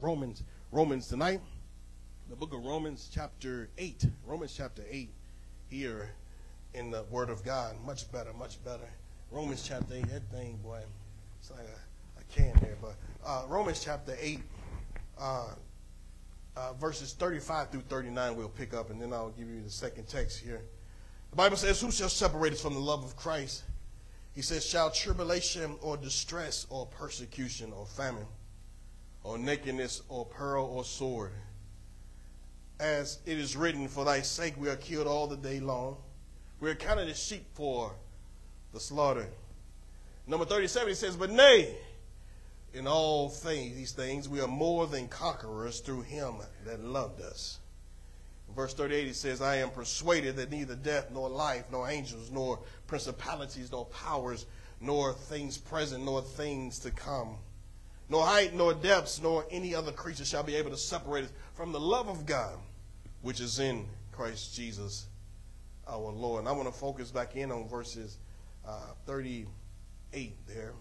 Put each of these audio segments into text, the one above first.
Romans, Romans tonight. The book of Romans, chapter 8. Romans chapter 8 here in the Word of God. Much better, much better. Romans chapter 8, that thing, boy, it's like a, a can there. But uh, Romans chapter 8, uh, uh, verses 35 through 39, we'll pick up, and then I'll give you the second text here. The Bible says, Who shall separate us from the love of Christ? He says, Shall tribulation or distress or persecution or famine? Or nakedness, or peril, or sword. As it is written, For thy sake we are killed all the day long. We are counted as sheep for the slaughter. Number 37, he says, But nay, in all things, these things, we are more than conquerors through him that loved us. verse 38, he says, I am persuaded that neither death, nor life, nor angels, nor principalities, nor powers, nor things present, nor things to come nor height, nor depths, nor any other creature shall be able to separate us from the love of God, which is in Christ Jesus our Lord. And I want to focus back in on verses uh, 38 there.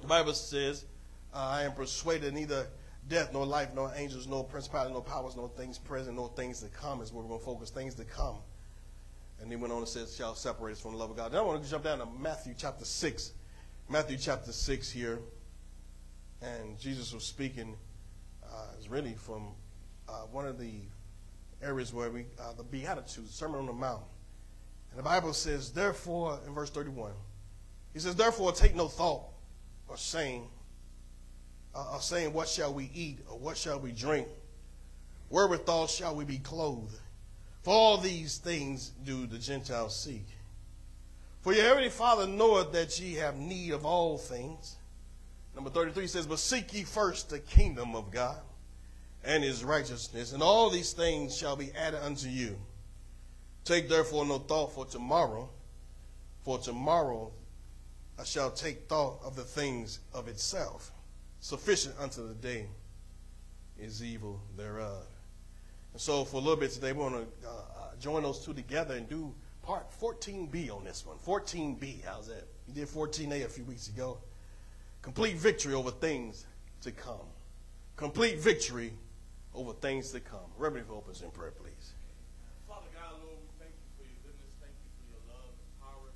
The Bible says, I am persuaded neither death, nor life, nor angels, nor principalities, nor powers, nor things present, nor things to come is where we're going to focus, things to come. And he went on and says, shall separate us from the love of God. Then I want to jump down to Matthew chapter 6. Matthew chapter 6 here and Jesus was speaking uh, is really from uh, one of the areas where we uh, the Beatitudes, Sermon on the Mount, and the Bible says, therefore, in verse thirty-one, he says, therefore, take no thought or saying, uh, or saying, what shall we eat or what shall we drink? Wherewithal shall we be clothed? For all these things do the Gentiles seek. For your heavenly Father knoweth that ye have need of all things. Number 33 says, But seek ye first the kingdom of God and his righteousness, and all these things shall be added unto you. Take therefore no thought for tomorrow, for tomorrow I shall take thought of the things of itself. Sufficient unto the day is evil thereof. And so, for a little bit today, we want to uh, uh, join those two together and do part 14b on this one. 14b, how's that? You did 14a a few weeks ago. Complete victory over things to come. Complete victory over things to come. Reverend opens in prayer, please. Father God, Lord, we thank you for your goodness. Thank you for your love and power.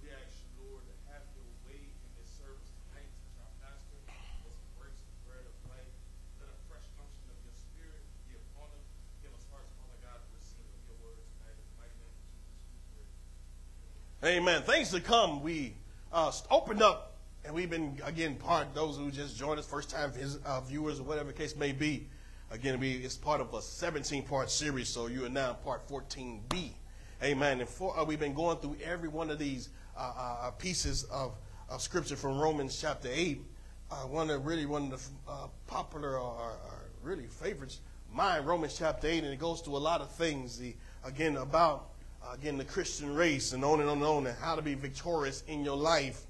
We ask you, Lord, to have your way in this service tonight. Our pastor. Let some grace and bread of life. Let a fresh unction of your spirit be upon him. Give us hearts, Father God, to receive of your word tonight. In the mighty name of Jesus. Amen. Things to come. We uh, opened up and we've been again part those who just joined us first time uh, viewers or whatever the case may be. Again we, it's part of a 17 part series so you are now part 14b amen. And for, uh, we've been going through every one of these uh, uh, uh pieces of, of scripture from romans chapter 8 uh, one of really one of the popular or, or, really favorites mine romans chapter 8 and it goes through a lot of things the again about again the christian race and on and on and on and how to be victorious in your life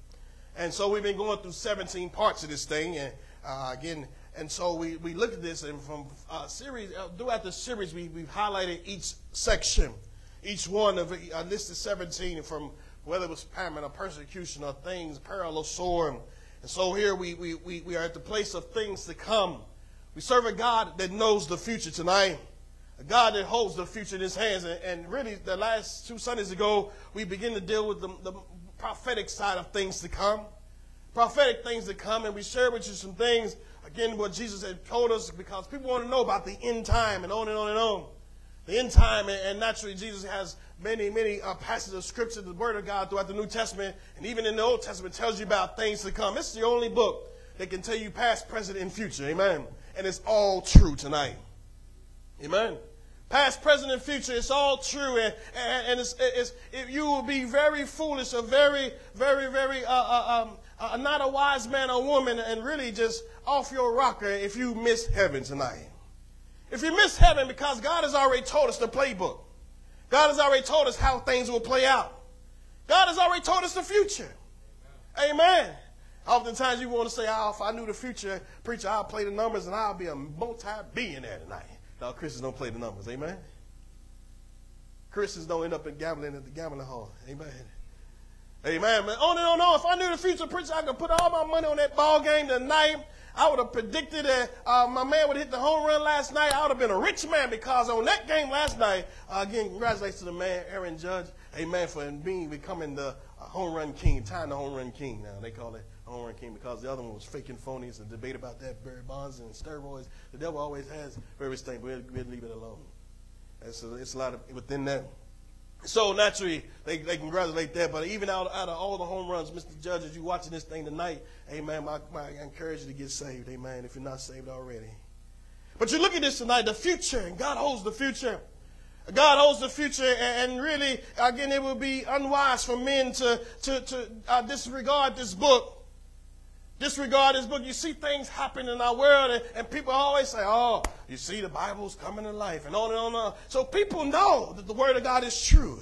and so we've been going through 17 parts of this thing. And uh, again, and so we, we looked at this, and from uh, series uh, throughout the series, we, we've highlighted each section, each one of uh, listed 17 from whether it was famine or persecution or things, peril or sword. And so here we, we, we, we are at the place of things to come. We serve a God that knows the future tonight, a God that holds the future in his hands. And, and really, the last two Sundays ago, we begin to deal with the, the prophetic side of things to come. Prophetic things to come, and we share with you some things, again, what Jesus had told us, because people want to know about the end time and on and on and on. The end time, and, naturally, Jesus has many, many uh, passages of scripture, the Word of God throughout the New Testament, and even in the Old Testament tells you about things to come. It's the only book that can tell you past, present, and future. Amen. And it's all true tonight. Amen past, present, and future. It's all true, and, and, and it's, it's, it, you will be very foolish or very, very, very uh, uh, um, uh, not a wise man or woman, and really just off your rocker if you miss heaven tonight. If you miss heaven, because God has already told us the playbook. God has already told us how things will play out. God has already told us the future. Amen. Amen. Oftentimes you want to say, oh, if I knew the future, preacher, I'll play the numbers and I'll be a multi-billionaire tonight. No, Christians don't play the numbers. Amen. Christians don't end up in gambling at the gambling hall. Amen. Amen. But on and on and on. If I knew the future preacher, I could put all my money on that ball game tonight. I would have predicted that uh, my man would hit the home run last night. I would have been a rich man because on that game last night, uh, again, congratulations to the man, Aaron Judge, amen, for being becoming the uh, home run king, tying the home run king now. They call it home run king because the other one was faking phonies. A debate about that, Barry Bonds and steroids. The devil always has various things, but we'll, we'll leave it alone. And so it's a lot of within that. So naturally, they, they congratulate that. But even out, out of all the home runs, Mr. Judge, as you watching this thing tonight, amen, my, my, I encourage you to get saved, amen, if you're not saved already. But you look at this tonight, the future, and God holds the future. God holds the future, and really, again, it would be unwise for men to, to, to uh, disregard this book disregard this book. You see things happen in our world, and, and, people always say, Oh, you see, the Bible's coming to life, and on and on and on. So people know that the Word of God is true.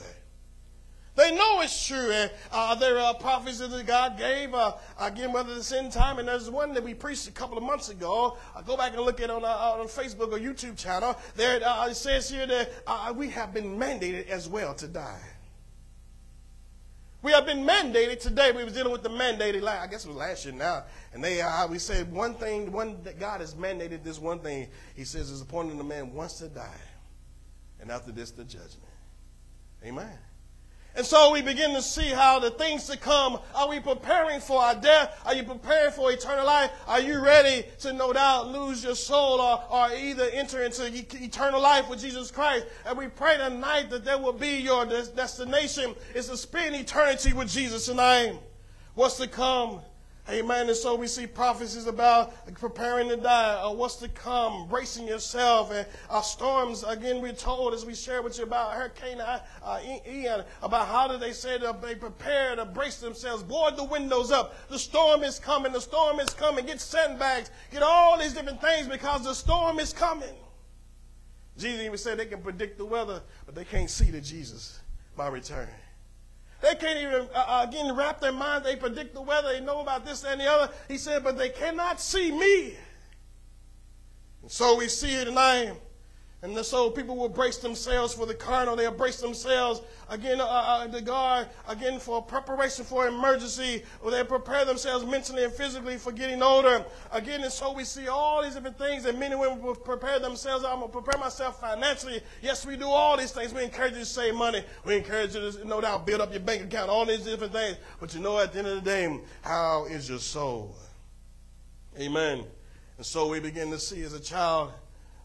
They know it's true. And uh, there are prophecies that God gave, uh, again, whether it's in time, and there's one that we preached a couple of months ago. I go back and look at it on, uh, on Facebook or YouTube channel. There uh, it says here that uh, we have been mandated as well to die. We have been mandated today. We was dealing with the mandated, I guess it was last year now. And they, uh, we said one thing, one that God has mandated this one thing. He says is appointed the man wants to die. And after this, the judgment. Amen. And so we begin to see how the things to come, are we preparing for our death? Are you preparing for eternal life? Are you ready to no doubt lose your soul or, or either enter into eternal life with Jesus Christ? And we pray tonight that that will be your destination is to spend eternity with Jesus tonight. What's to come? Amen. And so we see prophecies about preparing to die, or what's to come, bracing yourself, and uh, storms. Again, we're told as we share with you about Hurricane uh, uh Ian, about how did they say that they prepare to brace themselves, board the windows up. The storm is coming. The storm is coming. Get sandbags. Get all these different things because the storm is coming. Jesus even said they can predict the weather, but they can't see the Jesus, my return. They can't even, uh, uh, again, wrap their mind. They predict the weather. They know about this and the other. He said, but they cannot see me. And so we see it tonight. And so people will brace themselves for the carnal. They'll brace themselves again, uh, uh, the guard again for preparation for emergency. Or they prepare themselves mentally and physically for getting older. Again, and so we see all these different things. And men and women will prepare themselves. I'm gonna prepare myself financially. Yes, we do all these things. We encourage you to save money. We encourage you to, no doubt, build up your bank account. All these different things. But you know, at the end of the day, how is your soul? Amen. And so we begin to see as a child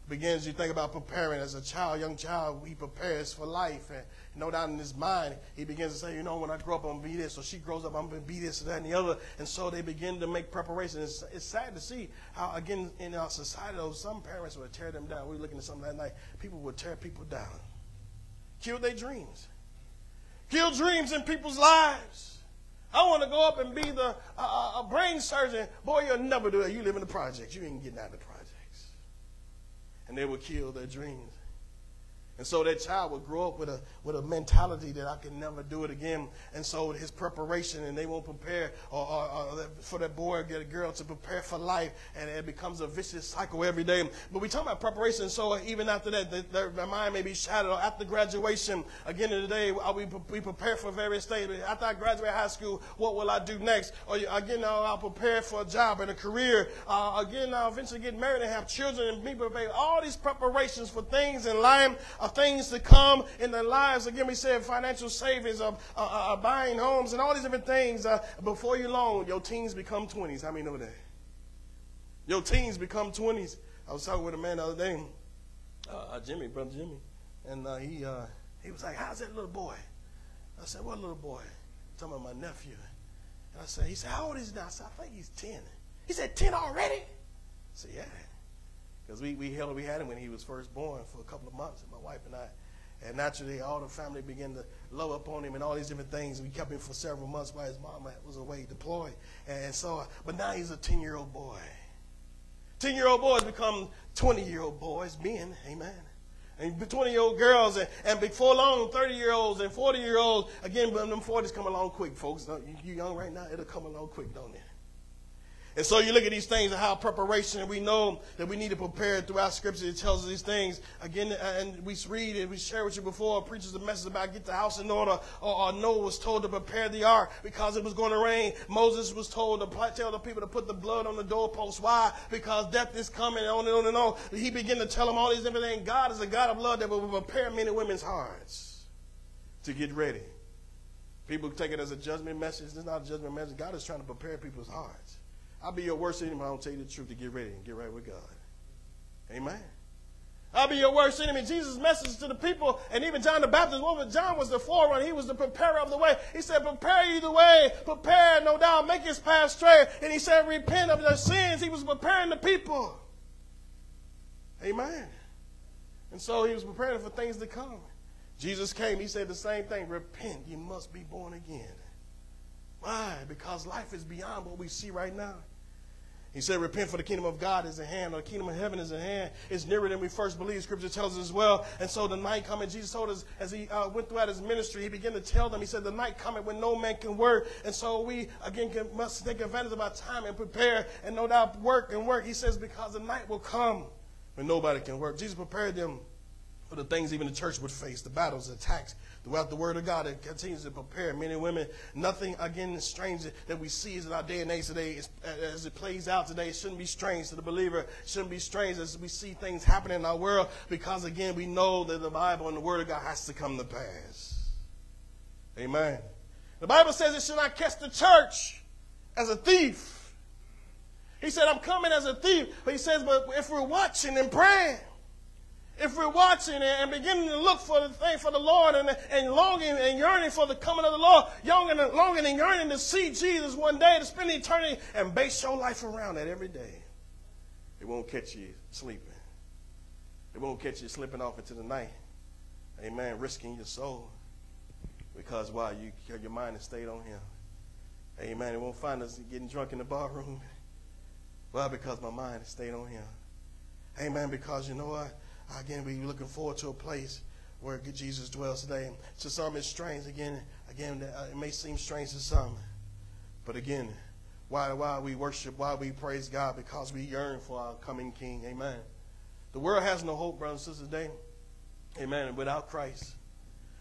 begins, you think about preparing as a child, young child, he prepares for life. And no doubt in his mind, he begins to say, you know, when I grow up, I'm going to be this. Or she grows up, I'm going to be this, that, and the other. And so they begin to make preparations. It's, it's sad to see how, again, in our society, though, some parents would tear them down. We were looking at something that night. People would tear people down, kill their dreams, kill dreams in people's lives. I want to go up and be the uh, a brain surgeon. Boy, you'll never do that. You live in the projects. You ain't getting out of the project and they would kill their dreams. And so that child would grow up with a, with a mentality that I can never do it again. And so his preparation, and they won't prepare or, or, or for that boy or girl to prepare for life, and it becomes a vicious cycle every day. But we talk about preparation, so even after that, the, their mind may be shattered. After graduation, again in the day, we, we prepare for various things. After I graduate high school, what will I do next? Or again, I'll prepare for a job and a career. Uh, again, I'll eventually get married and have children and be prepared. All these preparations for things in life of things to come in their lives. Again, we said financial savings, of uh, uh, uh, buying homes, and all these different things. Uh, before you long, your teens become 20s. How many know that? Your teens become 20s. I was talking with a man the other day, Jimmy, brother Jimmy, and he he was like, "How's that little boy?" I said, "What little boy?" I'm talking about my nephew. And I said, "He said, how old is he now?" I said, "I think he's 10." He said, "10 already?" I said, "Yeah." Because we we held we had him when he was first born for a couple of months, and my wife and I. And naturally, all the family began to love upon him and all these different things. We kept him for several months while his mom was away deployed. And so, but now he's a 10 year old boy. 10 year old boys become 20 year old boys, men, amen. And 20 year old girls, and, and before long, 30 year olds and 40 year olds. Again, them 40s come along quick, folks. You young right now, it'll come along quick, don't it? And so you look at these things and how preparation, and we know that we need to prepare throughout Scripture. It tells us these things. Again, and we read and we share with you before, preaches the message about get the house in order. Or, or Noah was told to prepare the ark because it was going to rain. Moses was told to tell the people to put the blood on the doorpost. Why? Because death is coming, and on and on and on. He began to tell them all these different things. God is a God of love that will prepare men and women's hearts to get ready. People take it as a judgment message. It's not a judgment message. God is trying to prepare people's hearts. I'll be your worst enemy I don't tell you the truth to get ready and get right with God. Amen. I'll be your worst enemy. Jesus' message to the people, and even John the Baptist, well, John was the forerunner. He was the preparer of the way. He said, prepare you the way. Prepare, no doubt, make his path straight. And he said, repent of their sins. He was preparing the people. Amen. And so he was preparing for things to come. Jesus came, he said the same thing. Repent, you must be born again. Why? Because life is beyond what we see right now. He said, Repent for the kingdom of God is at hand, or the kingdom of heaven is at hand. It's nearer than we first believed. Scripture tells us as well. And so the night coming, Jesus told us as he uh, went throughout his ministry, he began to tell them, He said, The night coming when no man can work. And so we, again, can, must take advantage of our time and prepare and no doubt work and work. He says, Because the night will come when nobody can work. Jesus prepared them for the things even the church would face, the battles, the attacks, throughout the Word of God. It continues to prepare men and women. Nothing, again, strange that we see is in our day and age today as it plays out today. It shouldn't be strange to the believer. It shouldn't be strange as we see things happening in our world because, again, we know that the Bible and the Word of God has to come to pass. Amen. The Bible says it should not catch the church as a thief. He said, I'm coming as a thief. But he says, but if we're watching and praying, if we're watching and beginning to look for the thing for the Lord and, and longing and yearning for the coming of the Lord, longing and, longing and yearning to see Jesus one day, to spend eternity and base your life around that every day, it won't catch you sleeping. It won't catch you slipping off into the night. Amen. Risking your soul. Because why? You, your mind has stayed on Him. Amen. It won't find us getting drunk in the bar room. Why? Because my mind has stayed on Him. Amen. Because you know what? Again, we're looking forward to a place where Jesus dwells today. To some, it's strange. Again, again, uh, it may seem strange to some, but again, why why we worship, why we praise God, because we yearn for our coming King. Amen. The world has no hope, brothers and sisters, today. Amen. Without Christ,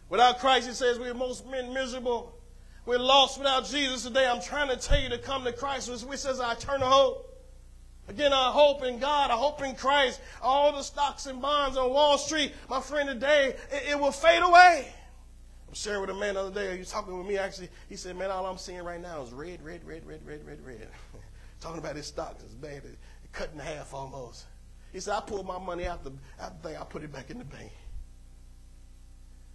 without Christ, it says we're most men miserable. We're lost without Jesus today. I'm trying to tell you to come to Christ, which says our eternal hope. Again, I hope in God, I hope in Christ. All the stocks and bonds on Wall Street, my friend, today, it, it will fade away. I'm sharing with a man the other day, he was talking with me actually. He said, Man, all I'm seeing right now is red, red, red, red, red, red, red. talking about his stocks, it's bad. It cut in half almost. He said, I pulled my money out the, out the thing, I put it back in the bank.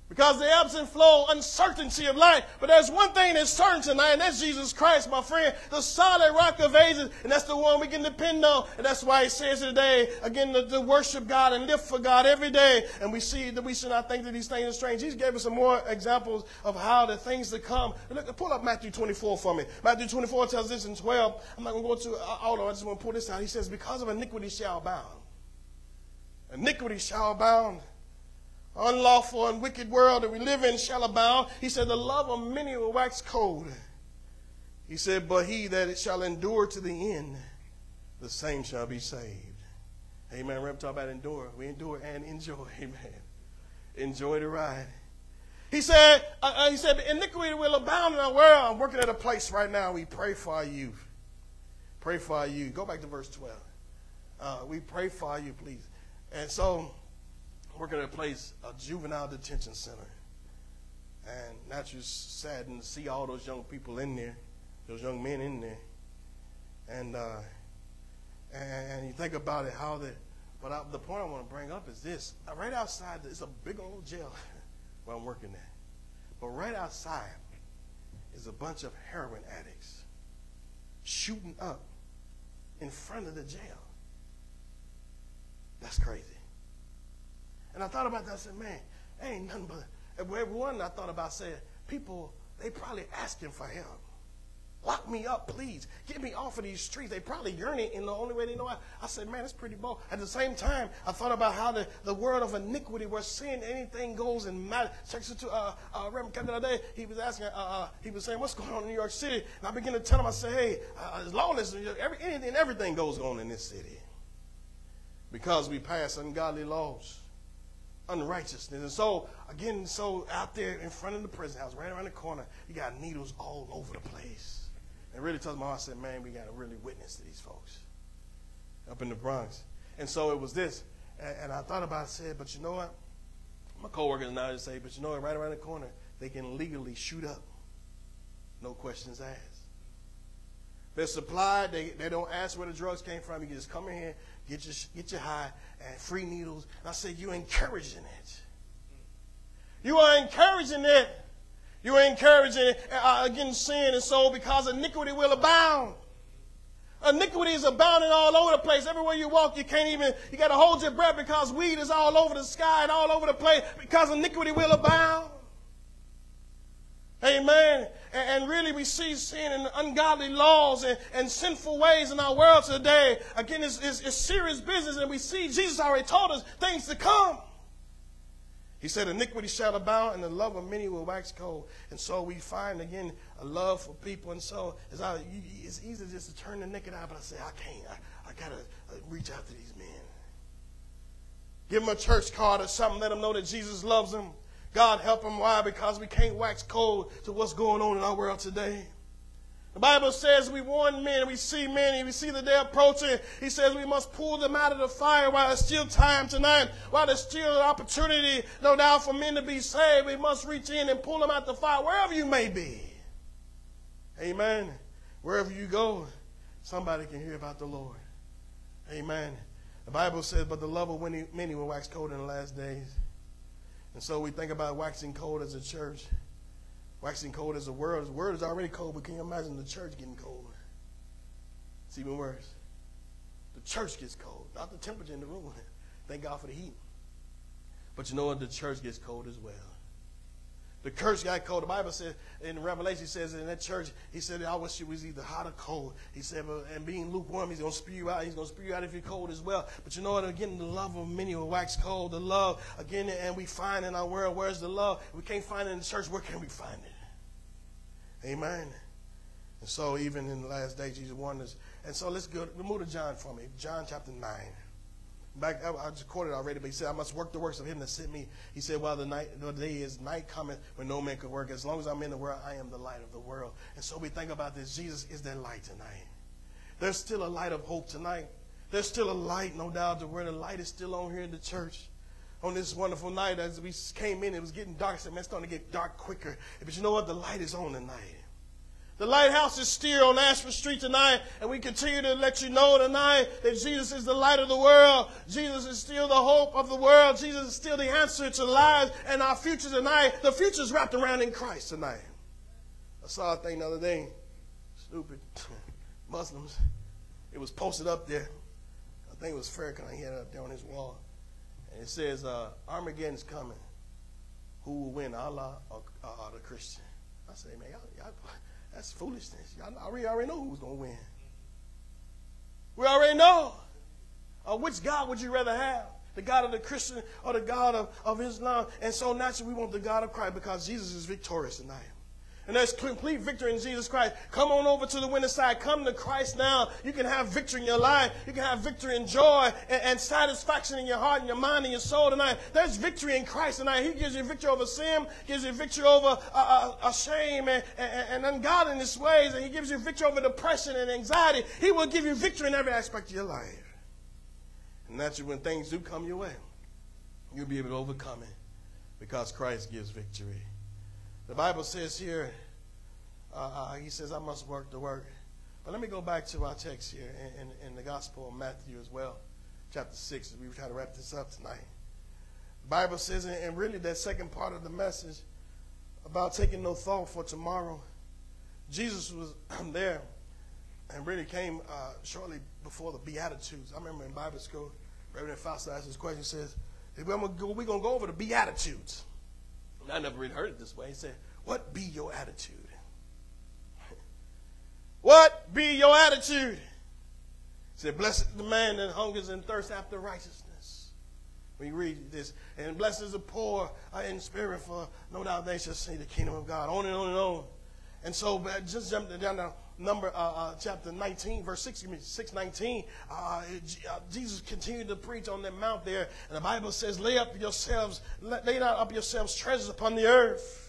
Because the ebbs and flow, uncertainty of life. But there's one thing that's certain tonight, and that's Jesus Christ, my friend, the solid rock of ages, and that's the one we can depend on. And that's why he says today, again, to, to worship God and live for God every day. And we see that we should not think that these things are strange. Jesus gave us some more examples of how the things to come. Look, pull up Matthew 24 for me. Matthew 24 tells this in 12. I'm not going to go to all of it. I just want to pull this out. He says, because of iniquity shall abound. Iniquity shall abound unlawful and wicked world that we live in shall abound. He said, The love of many will wax cold. He said, But he that shall endure to the end, the same shall be saved. Amen. We're talking about endure. We endure and enjoy. Amen. Enjoy the ride. He said, uh, uh, he said, iniquity will abound in our world. I'm working at a place right now. We pray for our youth. Pray for our youth. Go back to verse 12. Uh, we pray for you, please. And so working at a place, a juvenile detention center. And just saddened to see all those young people in there, those young men in there. And uh, and you think about it, how the but I, the point I want to bring up is this: right outside, it's a big old jail where I'm working at. But right outside is a bunch of heroin addicts shooting up in front of the jail. That's crazy. And I thought about that. I said, man, ain't nothing but. Everyone I thought about said, people, they probably asking for help. Lock me up, please. Get me off of these streets. They probably yearning in the only way they know. I, I said, man, it's pretty bold. At the same time, I thought about how the, the world of iniquity, where sin, anything goes and matter. Checks to uh, uh, Reverend Kevin the other day. He was asking, uh, uh, he was saying, what's going on in New York City? And I began to tell him, I said, hey, uh, as long as every, anything, everything goes on in this city, because we pass ungodly laws unrighteousness. And so, again, so out there in front of the prison house, right around the corner, you got needles all over the place. And really tells my heart, I said, man, we got to really witness to these folks up in the Bronx. And so it was this. And, I thought about it, I said, but you know what? My coworkers now just say, but you know what? Right around the corner, they can legally shoot up. No questions asked. They're supplied. They, they don't ask where the drugs came from. You just come in here, get your, get your high, and free needles. And I said, you're encouraging it. You are encouraging it. You are encouraging uh, against sin, and so because iniquity will abound. Iniquity is abounding all over the place. Everywhere you walk, you can't even, you got to hold your breath because weed is all over the sky and all over the place because iniquity will abound. Amen. And, really, we see sin and ungodly laws and, and sinful ways in our world today. Again, it's, it's, it's serious business, and we see Jesus already told us things to come. He said, Iniquity shall abound, and the love of many will wax cold. And so we find again a love for people. And so it's, it's easy just to turn the naked eye, but I say, I can't. I, I got to uh, reach out to these men. Give them a church card or something. Let them know that Jesus loves them. God help them. Why? Because we can't wax cold to what's going on in our world today. The Bible says we warn men, we see men, and we see the they're approaching. He says we must pull them out of the fire while there's still time tonight, while there's still an opportunity, no doubt, for men to be saved. We must reach in and pull them out the fire, wherever you may be. Amen. Wherever you go, somebody can hear about the Lord. Amen. The Bible says, but the love of many will wax cold in the last days. And so we think about waxing cold as a church. Waxing cold as a world. The world is already cold, but can you imagine the church getting cold? It's even worse. The church gets cold, not the temperature in the room. Thank God for the heat. But you know what? The church gets cold as well. The church got cold. The Bible says in Revelation says in that church, he said, I wish it was either hot or cold. He said, and being lukewarm, he's gonna spew you out. He's gonna spew you out if you're cold as well. But you know what? Again, the love of many will wax cold. The love, again, and we find in our world, where's the love? We can't find it in the church. Where can we find it? Amen. And so even in the last days, Jesus warned us. And so let's go move to John for me. John chapter 9 back I just quoted already, but he said, I must work the works of him that sent me. He said, Well, the night the day is night cometh when no man can work. As long as I'm in the world, I am the light of the world. And so we think about this. Jesus is that light tonight. There's still a light of hope tonight. There's still a light, no doubt, where the light is still on here in the church. On this wonderful night, as we came in, it was getting dark. I said, Man, it's starting to get dark quicker. But you know what? The light is on tonight. The lighthouse is still on Ashford Street tonight, and we continue to let you know tonight that Jesus is the light of the world. Jesus is still the hope of the world. Jesus is still the answer to lives and our future tonight. The future is wrapped around in Christ tonight. I saw a thing the other day. Stupid Muslims. It was posted up there. I think it was Farrakhan. He had it up there on his wall. And it says, uh, Armageddon's coming. Who will win, Allah or, or the Christian? I say, man, y'all, y'all that's foolishness. Y'all already, already know who's going to win. We already know. Uh, which God would you rather have? The God of the Christian or the God of, of Islam? And so naturally, we want the God of Christ because Jesus is victorious tonight. And there's complete victory in Jesus Christ. Come on over to the winner side. Come to Christ now. You can have victory in your life. You can have victory and joy and, and satisfaction in your heart and your mind and your soul tonight. There's victory in Christ tonight. He gives you victory over sin, gives you victory over uh, uh, uh, shame and, and, and ungodliness ways, and He gives you victory over depression and anxiety. He will give you victory in every aspect of your life. And naturally, when things do come your way, you'll be able to overcome it because Christ gives victory. The Bible says here, uh, uh, he says, I must work the work. But let me go back to our text here in, in, in the Gospel of Matthew as well, chapter 6, as we try to wrap this up tonight. The Bible says, and really that second part of the message about taking no thought for tomorrow, Jesus was there and really came uh, shortly before the Beatitudes. I remember in Bible school, Reverend Foster asked this question, he says, we're going to go over the Beatitudes. I never really heard it this way. He said, What be your attitude? What be your attitude? He said, Blessed the man that hungers and thirsts after righteousness. We read this. And blessed is the poor in spirit, for no doubt they shall see the kingdom of God. On and on and on. And so, just jump down to number uh, uh, chapter 19, verse 6, 619. Uh, uh, Jesus continued to preach on that mount there. And the Bible says, Lay up yourselves, lay not up yourselves treasures upon the earth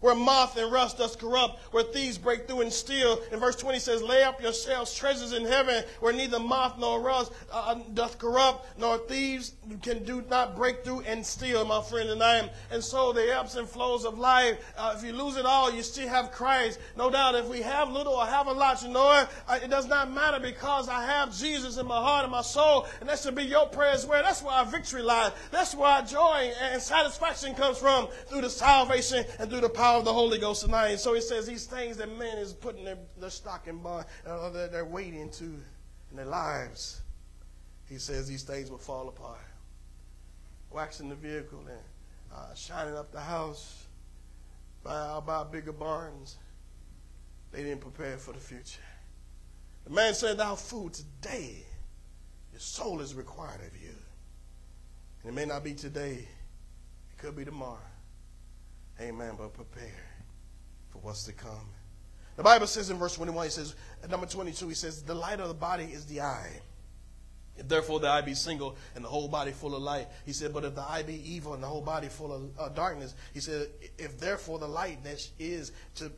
where moth and rust does corrupt, where thieves break through and steal. In verse 20 says, Lay up yourselves treasures in heaven, where neither moth nor rust uh, doth corrupt, nor thieves can do not break through and steal, my friend. And I am. And so the ebbs and flows of life, uh, if you lose it all, you still have Christ. No doubt, if we have little or have a lot, you know it, uh, it does not matter because I have Jesus in my heart and my soul, and that should be your prayer as well. That's where our victory lies. That's where our joy and satisfaction comes from through the salvation and through the power power of the Holy Ghost tonight. And so he says these things that men is putting their, their stock in bar, uh, they're, they're waiting to in their lives. He says these things will fall apart. Waxing the vehicle and uh, shining up the house, buy, buy bigger barns. They didn't prepare for the future. The man said, Thou food today, your soul is required of you. And it may not be today, it could be tomorrow. Amen. But prepare for what's to come. The Bible says in verse 21, he says, number 22, he says, The light of the body is the eye. If therefore the eye be single and the whole body full of light, he said, but if the eye be evil and the whole body full of uh, darkness, he said, if therefore the light that is to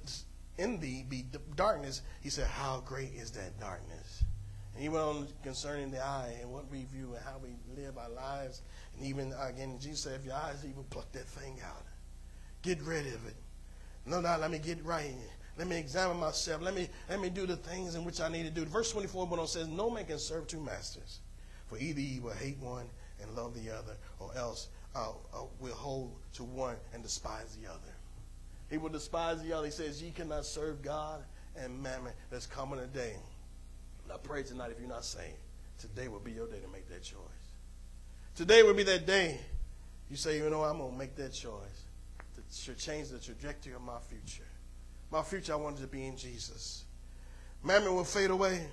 in thee be darkness, he said, how great is that darkness? And he went on concerning the eye and what we view and how we live our lives. And even again, Jesus said, if your eyes evil, pluck that thing out. Get rid of it. No, no, let me get right. Let me examine myself. Let me, let me do the things in which I need to do. Verse 24 but on says, No man can serve two masters. For either he will hate one and love the other, or else uh, uh, will hold to one and despise the other. He will despise the other. He says, Ye cannot serve God and mammon. That's coming a day. I pray tonight, if you're not saved, today will be your day to make that choice. Today will be that day you say, you know, I'm going to make that choice should change the trajectory of my future. My future, I wanted to be in Jesus. Mammon will fade away.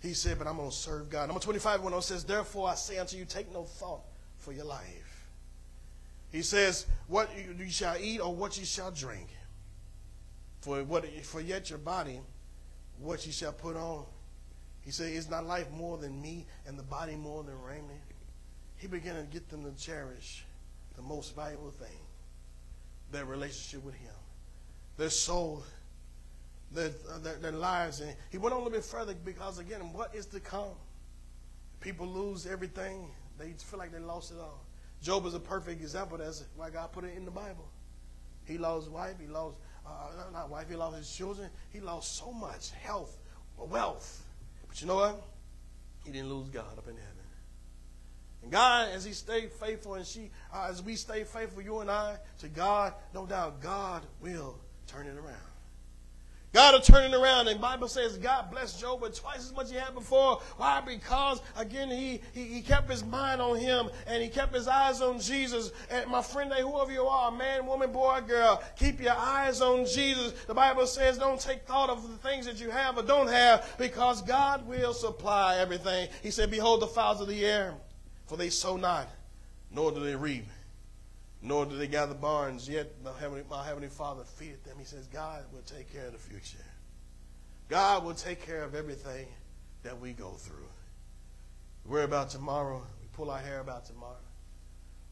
He said, but I'm going to serve God. Number 25 when on says, Therefore I say unto you, take no thought for your life. He says, What you, shall eat or what you shall drink. For, what, for yet your body, what you shall put on. He said, Is not life more than me and the body more than raiment? He began to get them to cherish the most valuable thing their relationship with Him, their soul, their, their, their lives. And he went on a little bit further because, again, what is to come? People lose everything, they feel like they lost it all. Job is a perfect example. That's why God put it in the Bible. He lost wife, he lost, uh, not wife, he lost his children. He lost so much health, wealth. But you know what? He didn't lose God up in heaven. And God, as He stayed faithful, and she, uh, as we stay faithful, you and I, to God, no doubt, God will turn it around. God will turn it around. And Bible says God blessed Job with twice as much he had before. Why? Because again he, he, he kept his mind on him and he kept his eyes on Jesus. And my friend, whoever you are, man, woman, boy, girl, keep your eyes on Jesus. The Bible says don't take thought of the things that you have or don't have because God will supply everything. He said, Behold the fowls of the air. For they sow not, nor do they reap, nor do they gather barns, yet my Heavenly, my Heavenly Father feedeth them. He says, God will take care of the future. God will take care of everything that we go through. We worry about tomorrow. We pull our hair about tomorrow.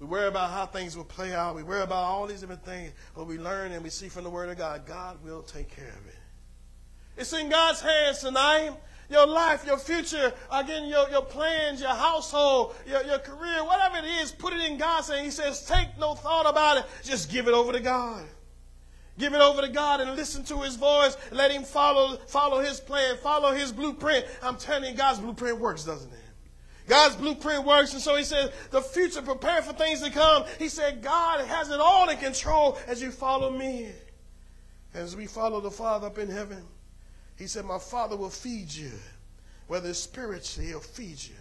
We worry about how things will play out. We worry about all these different things. But we learn and we see from the Word of God, God will take care of it. It's in God's hands tonight your life, your future, again, your, your plans, your household, your, your career, whatever it is, put it in God's hands. He says, take no thought about it. Just give it over to God. Give it over to God and listen to his voice. Let him follow, follow his plan, follow his blueprint. I'm telling you, God's blueprint works, doesn't it? God's blueprint works. And so he says, the future, prepare for things to come. He said, God has it all in control as you follow me. As we follow the Father up in heaven. He said, My Father will feed you. Whether it's spiritually, He'll feed you.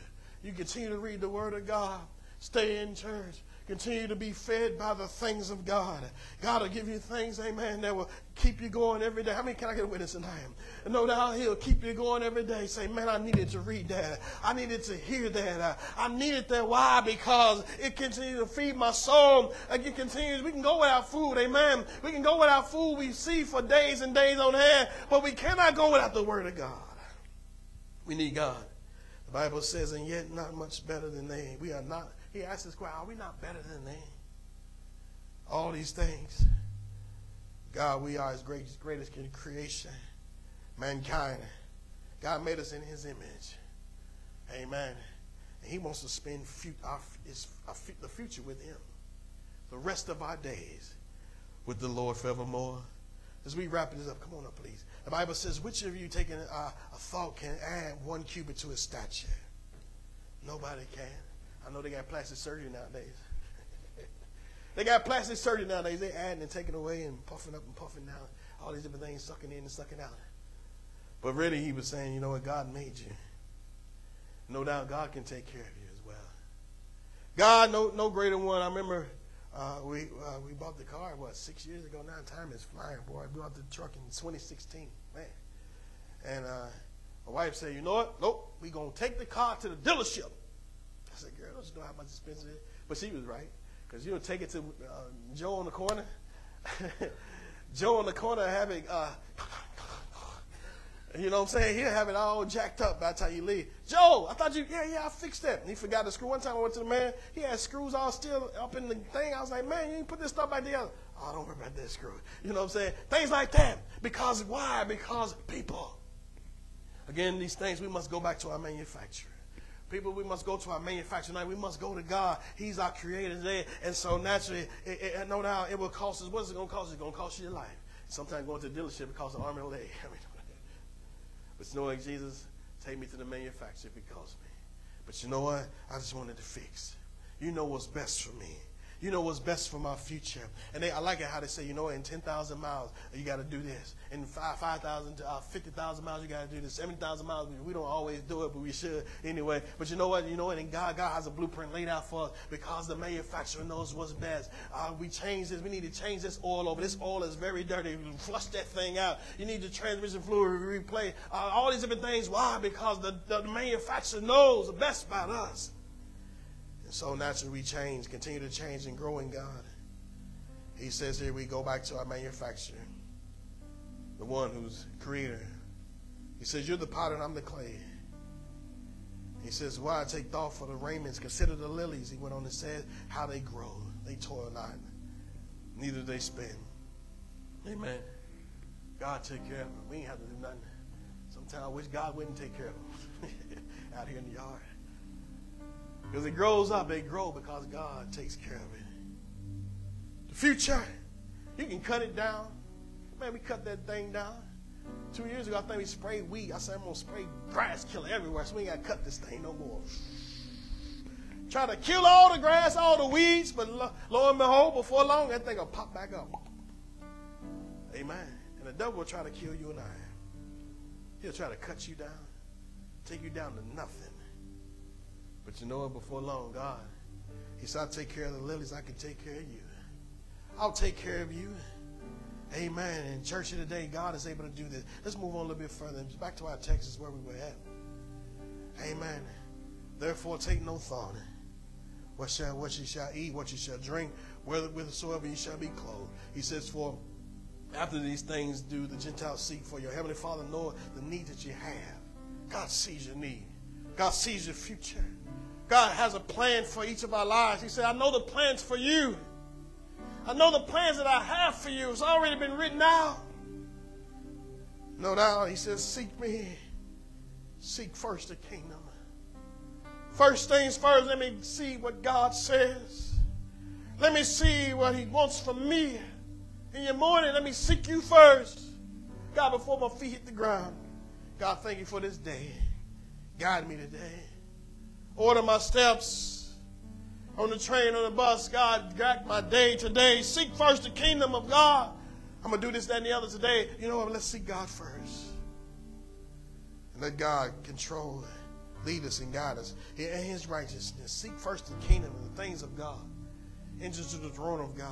You continue to read the Word of God, stay in church, Continue to be fed by the things of God. God will give you things, amen, that will keep you going every day. How many can I get a witness tonight? No doubt He'll keep you going every day. Say, man, I needed to read that. I needed to hear that. I needed that. Why? Because it continues to feed my soul. It continues. We can go without food, amen. We can go without food we see for days and days on hand, but we cannot go without the Word of God. We need God. The Bible says, and yet not much better than they. We are not he asked this question, are we not better than they? All these things. God, we are his greatest, greatest creation. Mankind. God made us in his image. Amen. And he wants to spend our, his, our, the future with him. The rest of our days with the Lord forevermore. As we wrap this up, come on up, please. The Bible says, which of you taking a, a thought can add one cubit to his stature? Nobody can. I know they got plastic surgery nowadays. they got plastic surgery nowadays. They adding and taking away and puffing up and puffing down. All these different things, sucking in and sucking out. But really, he was saying, you know what? God made you. No doubt God can take care of you as well. God, no, no greater one. I remember uh, we uh, we bought the car, what, six years ago now? Time is flying, boy. We bought the truck in 2016, man. And uh, my wife said, you know what? Nope, we're going to take the car to the dealership. I said, girl, don't you know how much expensive it is? But she was right. Because you'll take it to uh, Joe on the corner. Joe on the corner having, uh, you know what I'm saying? He'll have it all jacked up by the time you leave. Joe, I thought you, yeah, yeah, I fixed that. And he forgot the screw. One time I went to the man, he had screws all still up in the thing. I was like, man, you didn't put this stuff back together. Oh, don't worry about that screw. You know what I'm saying? Things like that. Because why? Because people. Again, these things, we must go back to our manufacturer. People, we must go to our manufacturer tonight. We must go to God. He's our creator today. And so naturally, it, it, no doubt, it will cost us. What is it going to cost? us? It's going to cost you your life. Sometimes going to the dealership, it costs an arm and a leg. But you know what, Jesus, take me to the manufacturer if it costs me. But you know what? I just wanted to fix. You know what's best for me. You know what's best for my future. And they, I like it how they say, you know, in 10,000 miles, you got to do this. In 5,000 5, uh, 50,000 miles, you got to do this. 70,000 miles, we don't always do it, but we should anyway. But you know what? You know what? And God, God has a blueprint laid out for us because the manufacturer knows what's best. Uh, we change this. We need to change this oil over. This oil is very dirty. Flush that thing out. You need the transmission fluid replay. Uh, all these different things. Why? Because the, the manufacturer knows the best about us. And so naturally we change, continue to change and grow in God. He says here we go back to our manufacturer, the one who's creator. He says, You're the potter and I'm the clay. He says, Why take thought for the raiments? Consider the lilies. He went on and said, How they grow. They toil not, neither they spin. Amen. God take care of them. We ain't have to do nothing. Sometimes I wish God wouldn't take care of them out here in the yard. Because it grows up, it grows because God takes care of it. The future, you can cut it down. Man, we cut that thing down. Two years ago, I think we sprayed weed. I said, I'm going to spray grass killer everywhere, so we ain't got to cut this thing no more. Try to kill all the grass, all the weeds, but lo, lo and behold, before long, that thing will pop back up. Amen. And the devil will try to kill you and I. He'll try to cut you down, take you down to nothing. But you know what? Before long, God, He said, I'll take care of the lilies. I can take care of you. I'll take care of you. Amen. In church today, God is able to do this. Let's move on a little bit further. Back to our text is where we were at. Amen. Therefore, take no thought. What shall what you shall eat, what you shall drink, whithersoever you shall be clothed. He says, For after these things do the Gentiles seek for your heavenly Father know the need that you have. God sees your need. God sees your future. God has a plan for each of our lives. He said, I know the plans for you. I know the plans that I have for you. It's already been written out. No doubt, he says, Seek me. Seek first the kingdom. First things first, let me see what God says. Let me see what he wants from me. In your morning, let me seek you first. God, before my feet hit the ground. God, thank you for this day. Guide me today. Order my steps on the train, on the bus. God, guide my day today. Seek first the kingdom of God. I'm going to do this, that, and the other today. You know what? Let's seek God first. And let God control, lead us, and guide us in His righteousness. Seek first the kingdom and the things of God. into the throne of God.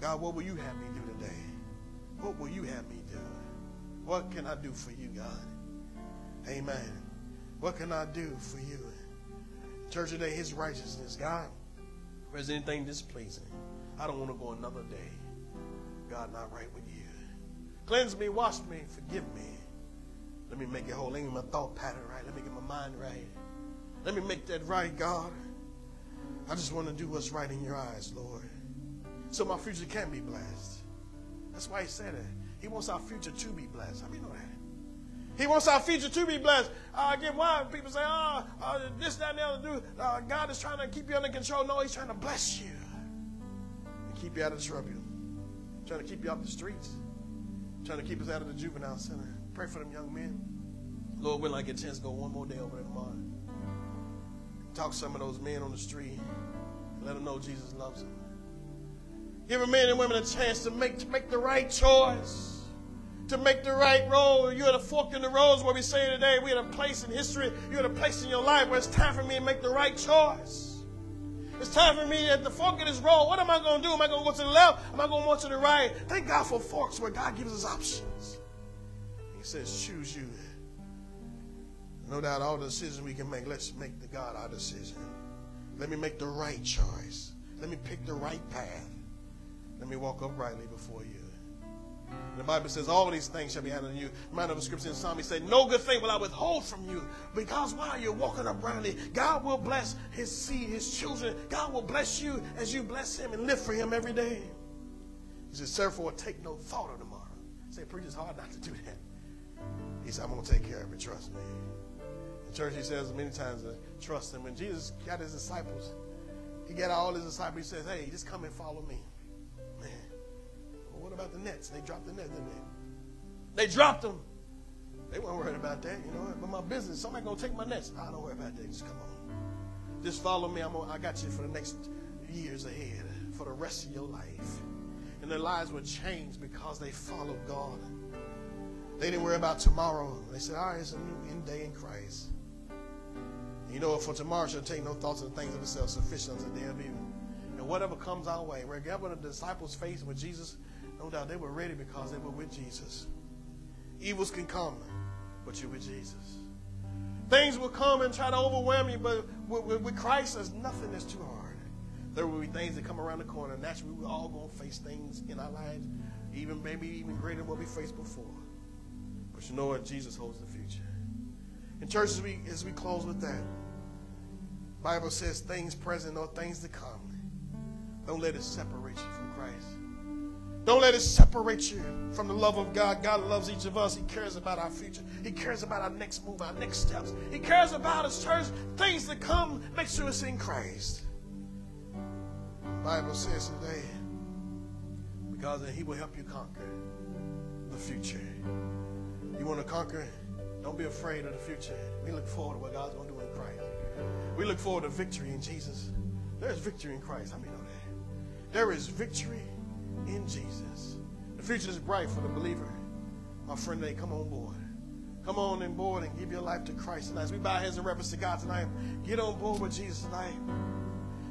God, what will you have me do today? What will you have me do? What can I do for you, God? Amen. What can I do for you? Church today, his righteousness. God, if there's anything displeasing, I don't want to go another day. God, not right with you. Cleanse me, wash me, forgive me. Let me make it whole. Let me get my thought pattern right. Let me get my mind right. Let me make that right, God. I just want to do what's right in your eyes, Lord. So my future can be blessed. That's why he said it. He wants our future to be blessed. Know that? He wants our future to be blessed. Uh, again, why people say, oh, uh, this, that, and the other, do. Uh, God is trying to keep you under control. No, he's trying to bless you and keep you out of trouble. Trying to keep you off the streets. Trying to keep us out of the juvenile center. Pray for them young men. Lord, will I get a chance to go one more day over there tomorrow? Talk to some of those men on the street. Let them know Jesus loves them. Give a men and women a chance to make, to make the right choice to make the right road. You're a fork in the roads where we say today, we're a place in history, you're a place in your life where it's time for me to make the right choice. It's time for me at the fork of this road. What am I going to do? Am I going to go to the left? Am I going to go to the right? Thank God for forks where God gives us options. He says, choose you. No doubt all the decisions we can make, let's make the God our decision. Let me make the right choice. Let me pick the right path. Let me walk uprightly before you. The Bible says all these things shall be added to you. Of the scripture in Psalm, he said, No good thing will I withhold from you. Because while you're walking uprightly, God will bless his seed, his children. God will bless you as you bless him and live for him every day. He says, Therefore, take no thought of tomorrow. Say, preach, it's hard not to do that. He said, I'm going to take care of it, trust me. The church, he says many times, uh, trust him. When Jesus got his disciples, he got all his disciples, he says, Hey, just come and follow me what about the nets? They dropped the net, didn't they? They dropped them. They weren't worried about that, you know. But my business, somebody gonna take my nets. I don't worry about that. Just come on. Just follow me. I'm gonna, I got you for the next years ahead, for the rest of your life. And their lives were changed because they followed God. They didn't worry about tomorrow. They said, all right, it's a new end day in Christ. You know, for tomorrow shall take no thoughts of the things of itself sufficient unto the day of evil. And whatever comes our way, wherever the disciples faced with Jesus, no doubt they were ready because they were with Jesus. Evils can come, but you're with Jesus. Things will come and try to overwhelm you, but with, Christ, there's nothing that's too hard. There will be things that come around the corner. Naturally, we're all going to face things in our lives, even maybe even greater than what we faced before. But you know what? Jesus holds the future. In church, as we, as we close with that, Bible says things present or things to come. Don't let it separate you from Christ. Don't let it separate you from the love of God. God loves each of us. He cares about our future. He cares about our next move, our next steps. He cares about us, church. Things that come, make sure it's in Christ. The Bible says today, because He will help you conquer the future. You want to conquer? Don't be afraid of the future. We look forward to what God's going to do in Christ. We look forward to victory in Jesus. There's victory in Christ. How many know that? There is victory in Jesus. The future is bright for the believer. My friend, they come on board. Come on in board and give your life to Christ tonight. As we bow heads in reverence to God tonight, get on board with Jesus tonight.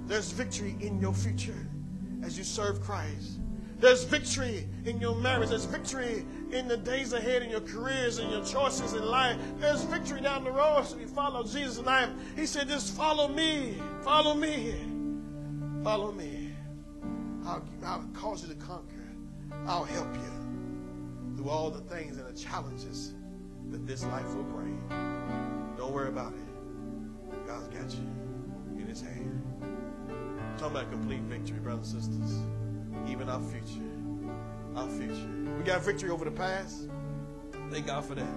There's victory in your future as you serve Christ. There's victory in your marriage. There's victory in the days ahead in your careers and your choices in life. There's victory down the road as we follow Jesus tonight. He said, just follow me. Follow me. Follow me. I'll, I'll cause you to conquer. I'll help you through all the things and the challenges that this life will bring. Don't worry about it. God's got you in his hand. I'm talking about complete victory, brothers and sisters. Even our future. Our future. We got victory over the past. Thank God for that.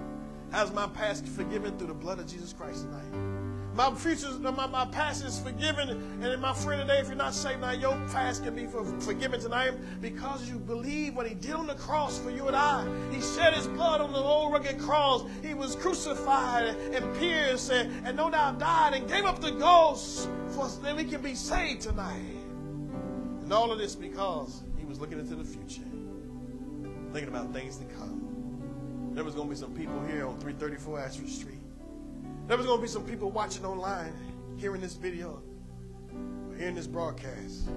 How's my past forgiven through the blood of Jesus Christ tonight? My future, my, my past is forgiven. And my friend today, if you're not saved now, your past can be for, forgiven tonight because you believe what he did on the cross for you and I. He shed his blood on the old rugged cross. He was crucified and pierced and, and no doubt died and gave up the ghost for us that we can be saved tonight. And all of this because he was looking into the future, thinking about things to come. There was going to be some people here on 334 Ashford Street there was going to be some people watching online, hearing this video. hearing this broadcast,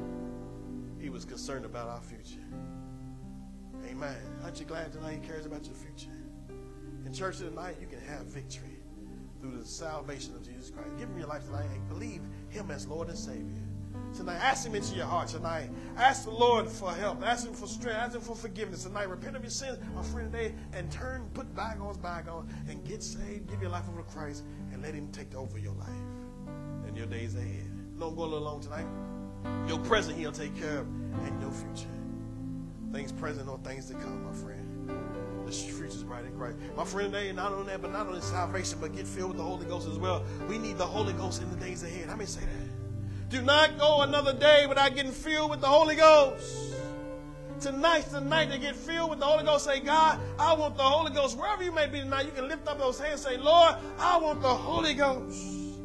he was concerned about our future. Amen. Aren't you glad tonight he cares about your future? In church tonight, you can have victory through the salvation of Jesus Christ. Give him your life tonight and believe him as Lord and Savior. Tonight, ask him into your heart tonight. Ask the Lord for help. Ask him for strength. Ask him for forgiveness tonight. Repent of your sins, my friend, today, and turn, put bygones bygones, and get saved. Give your life over to Christ, and let him take over your life and your days ahead. Don't go alone tonight. Your present, he'll take care of, and your future. Things present or things to come, my friend. The future's bright in Christ. My friend, today, not only that, but not only salvation, but get filled with the Holy Ghost as well. We need the Holy Ghost in the days ahead. How many say that? Do not go another day without getting filled with the Holy Ghost. Tonight's the night to get filled with the Holy Ghost. Say, God, I want the Holy Ghost. Wherever you may be tonight, you can lift up those hands and say, Lord, I want the Holy Ghost.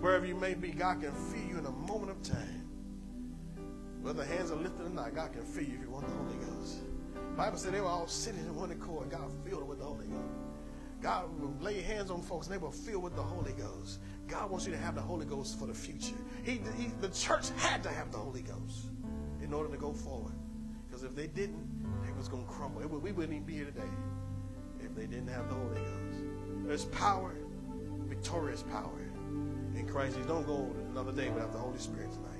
Wherever you may be, God can fill you in a moment of time. Whether hands are lifted or not, God can fill you if you want the Holy Ghost. The Bible said they were all sitting in one accord. God filled them with the Holy Ghost. God will lay hands on folks and they were filled with the Holy Ghost. God wants you to have the Holy Ghost for the future. He, he, the church had to have the Holy Ghost in order to go forward. Because if they didn't, it was going to crumble. Would, we wouldn't even be here today if they didn't have the Holy Ghost. There's power, victorious power in Christ Jesus. Don't go another day without the Holy Spirit tonight.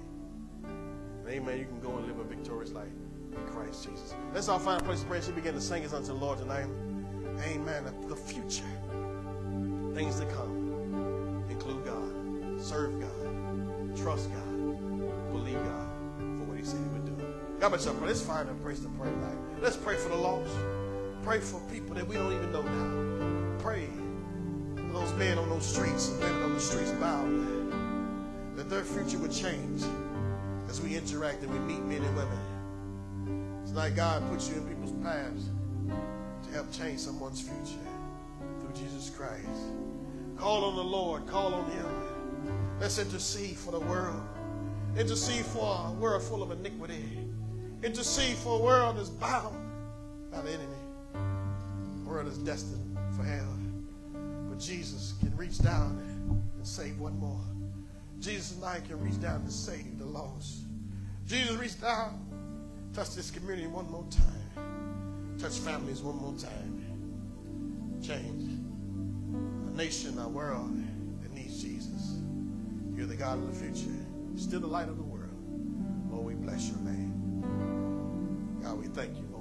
Amen. You can go and live a victorious life in Christ Jesus. Let's all find a place to pray. She begin to sing us unto the Lord tonight. Amen. The future, things to come, serve God, trust God, believe God for what He said He would do. God bless you. Let's find a place to pray tonight. Let's pray for the lost. Pray for people that we don't even know now. Pray for those men on those streets and women on the streets bound that their future would change as we interact and we meet men and women. It's like God puts you in people's paths to help change someone's future through Jesus Christ. Call on the Lord, call on Him. Let's intercede for the world. Intercede for a world full of iniquity. Intercede for a world that's bound by the enemy. A world is destined for hell. But Jesus can reach down and save one more. Jesus and I can reach down and save the lost. Jesus reached down, touch this community one more time, touch families one more time, change a nation, a world. You're the God of the future, still the light of the world. Lord, we bless your name. God, we thank you,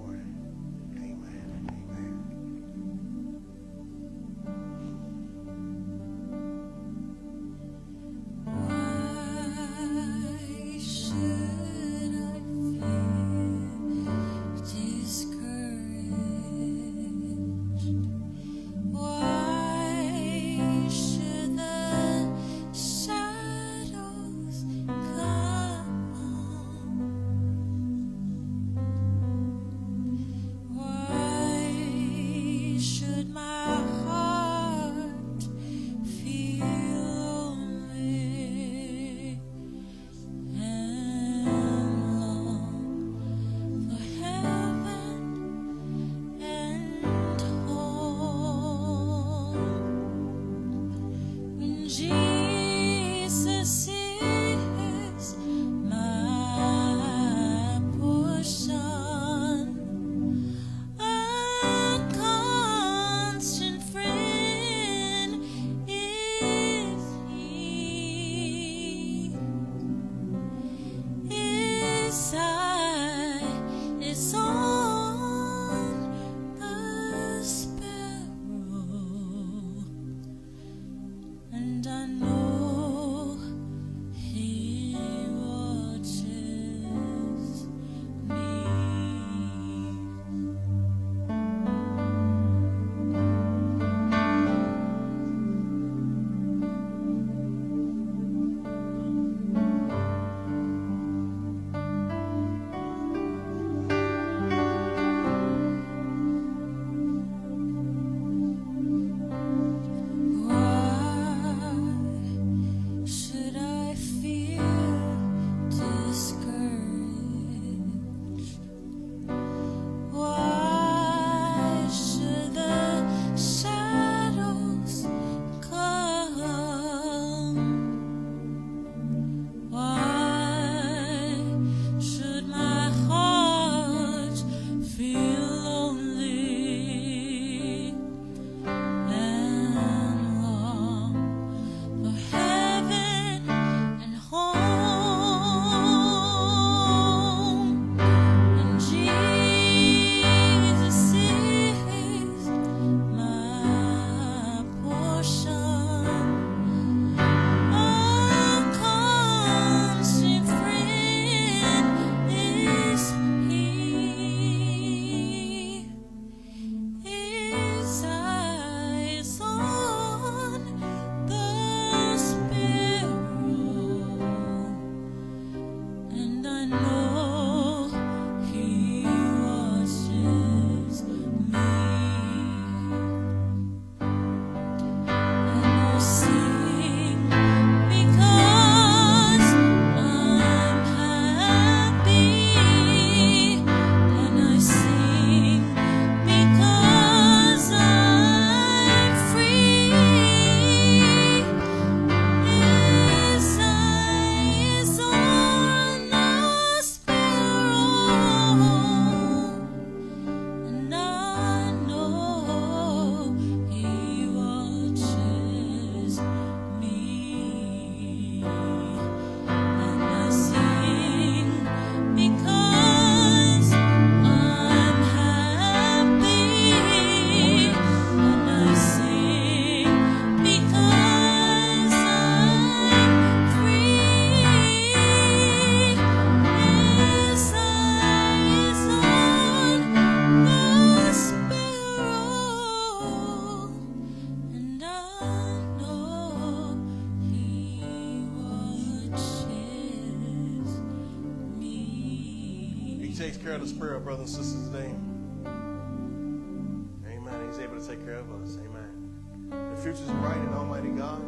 Take care of us. Amen. The future's bright in Almighty God.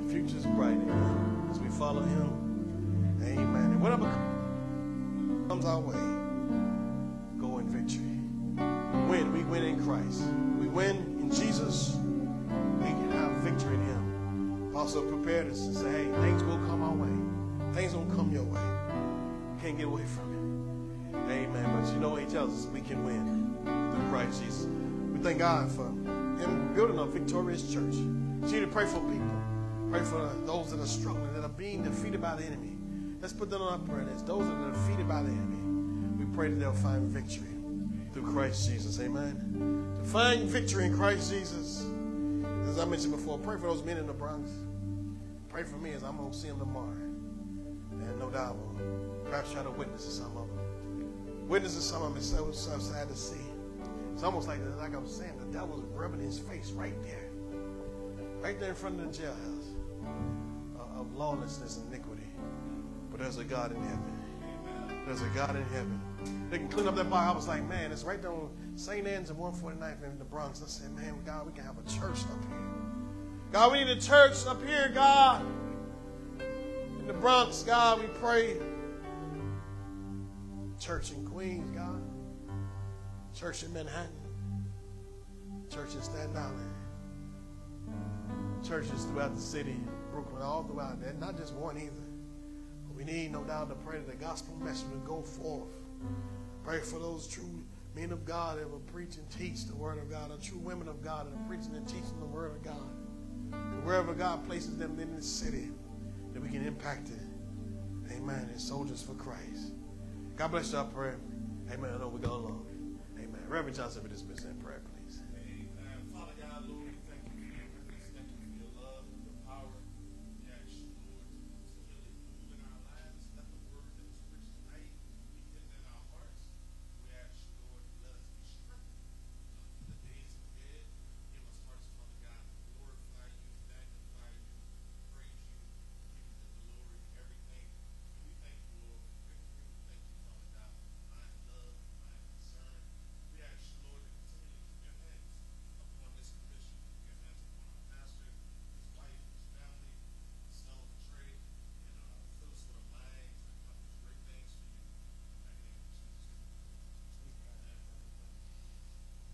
The future's bright amen, as we follow Him. Amen. And whatever comes our way, go in victory. Win. We win in Christ. We win in Jesus. We have victory in Him. Also prepared us to say, hey, things will come our way. Things don't come your way. Can't get away from it. Amen. But you know what he tells us? We can win through Christ Jesus. Thank God for him building a victorious church. Continue to pray for people. Pray for those that are struggling, that are being defeated by the enemy. Let's put that on our prayer list. Those that are defeated by the enemy. We pray that they'll find victory through Christ Jesus. Amen. To find victory in Christ Jesus. As I mentioned before, pray for those men in the Bronx. Pray for me as I'm going to see them tomorrow. And no doubt we'll perhaps try to witness to some of them. Witness to some of them is so, so sad to see. It's almost like, like I was saying, the devil's rubbing his face right there. Right there in front of the jailhouse of, of lawlessness and iniquity. But there's a God in heaven. There's a God in heaven. They can clean up that bar. I was like, man, it's right there on St. Ann's and 149th in the Bronx. I said, man, God, we can have a church up here. God, we need a church up here, God. In the Bronx, God, we pray. Church in Queens, God. Church in Manhattan. Church in Staten Island. Churches throughout the city, Brooklyn, all throughout there. Not just one either. We need, no doubt, to pray that the gospel message will go forth. Pray for those true men of God that will preach and teach the word of God, the true women of God that are preaching and teaching the word of God. And wherever God places them in this city, that we can impact it. Amen. As soldiers for Christ. God bless you, I pray. Amen. I know we go along. Reverend Johnson, be dismissed.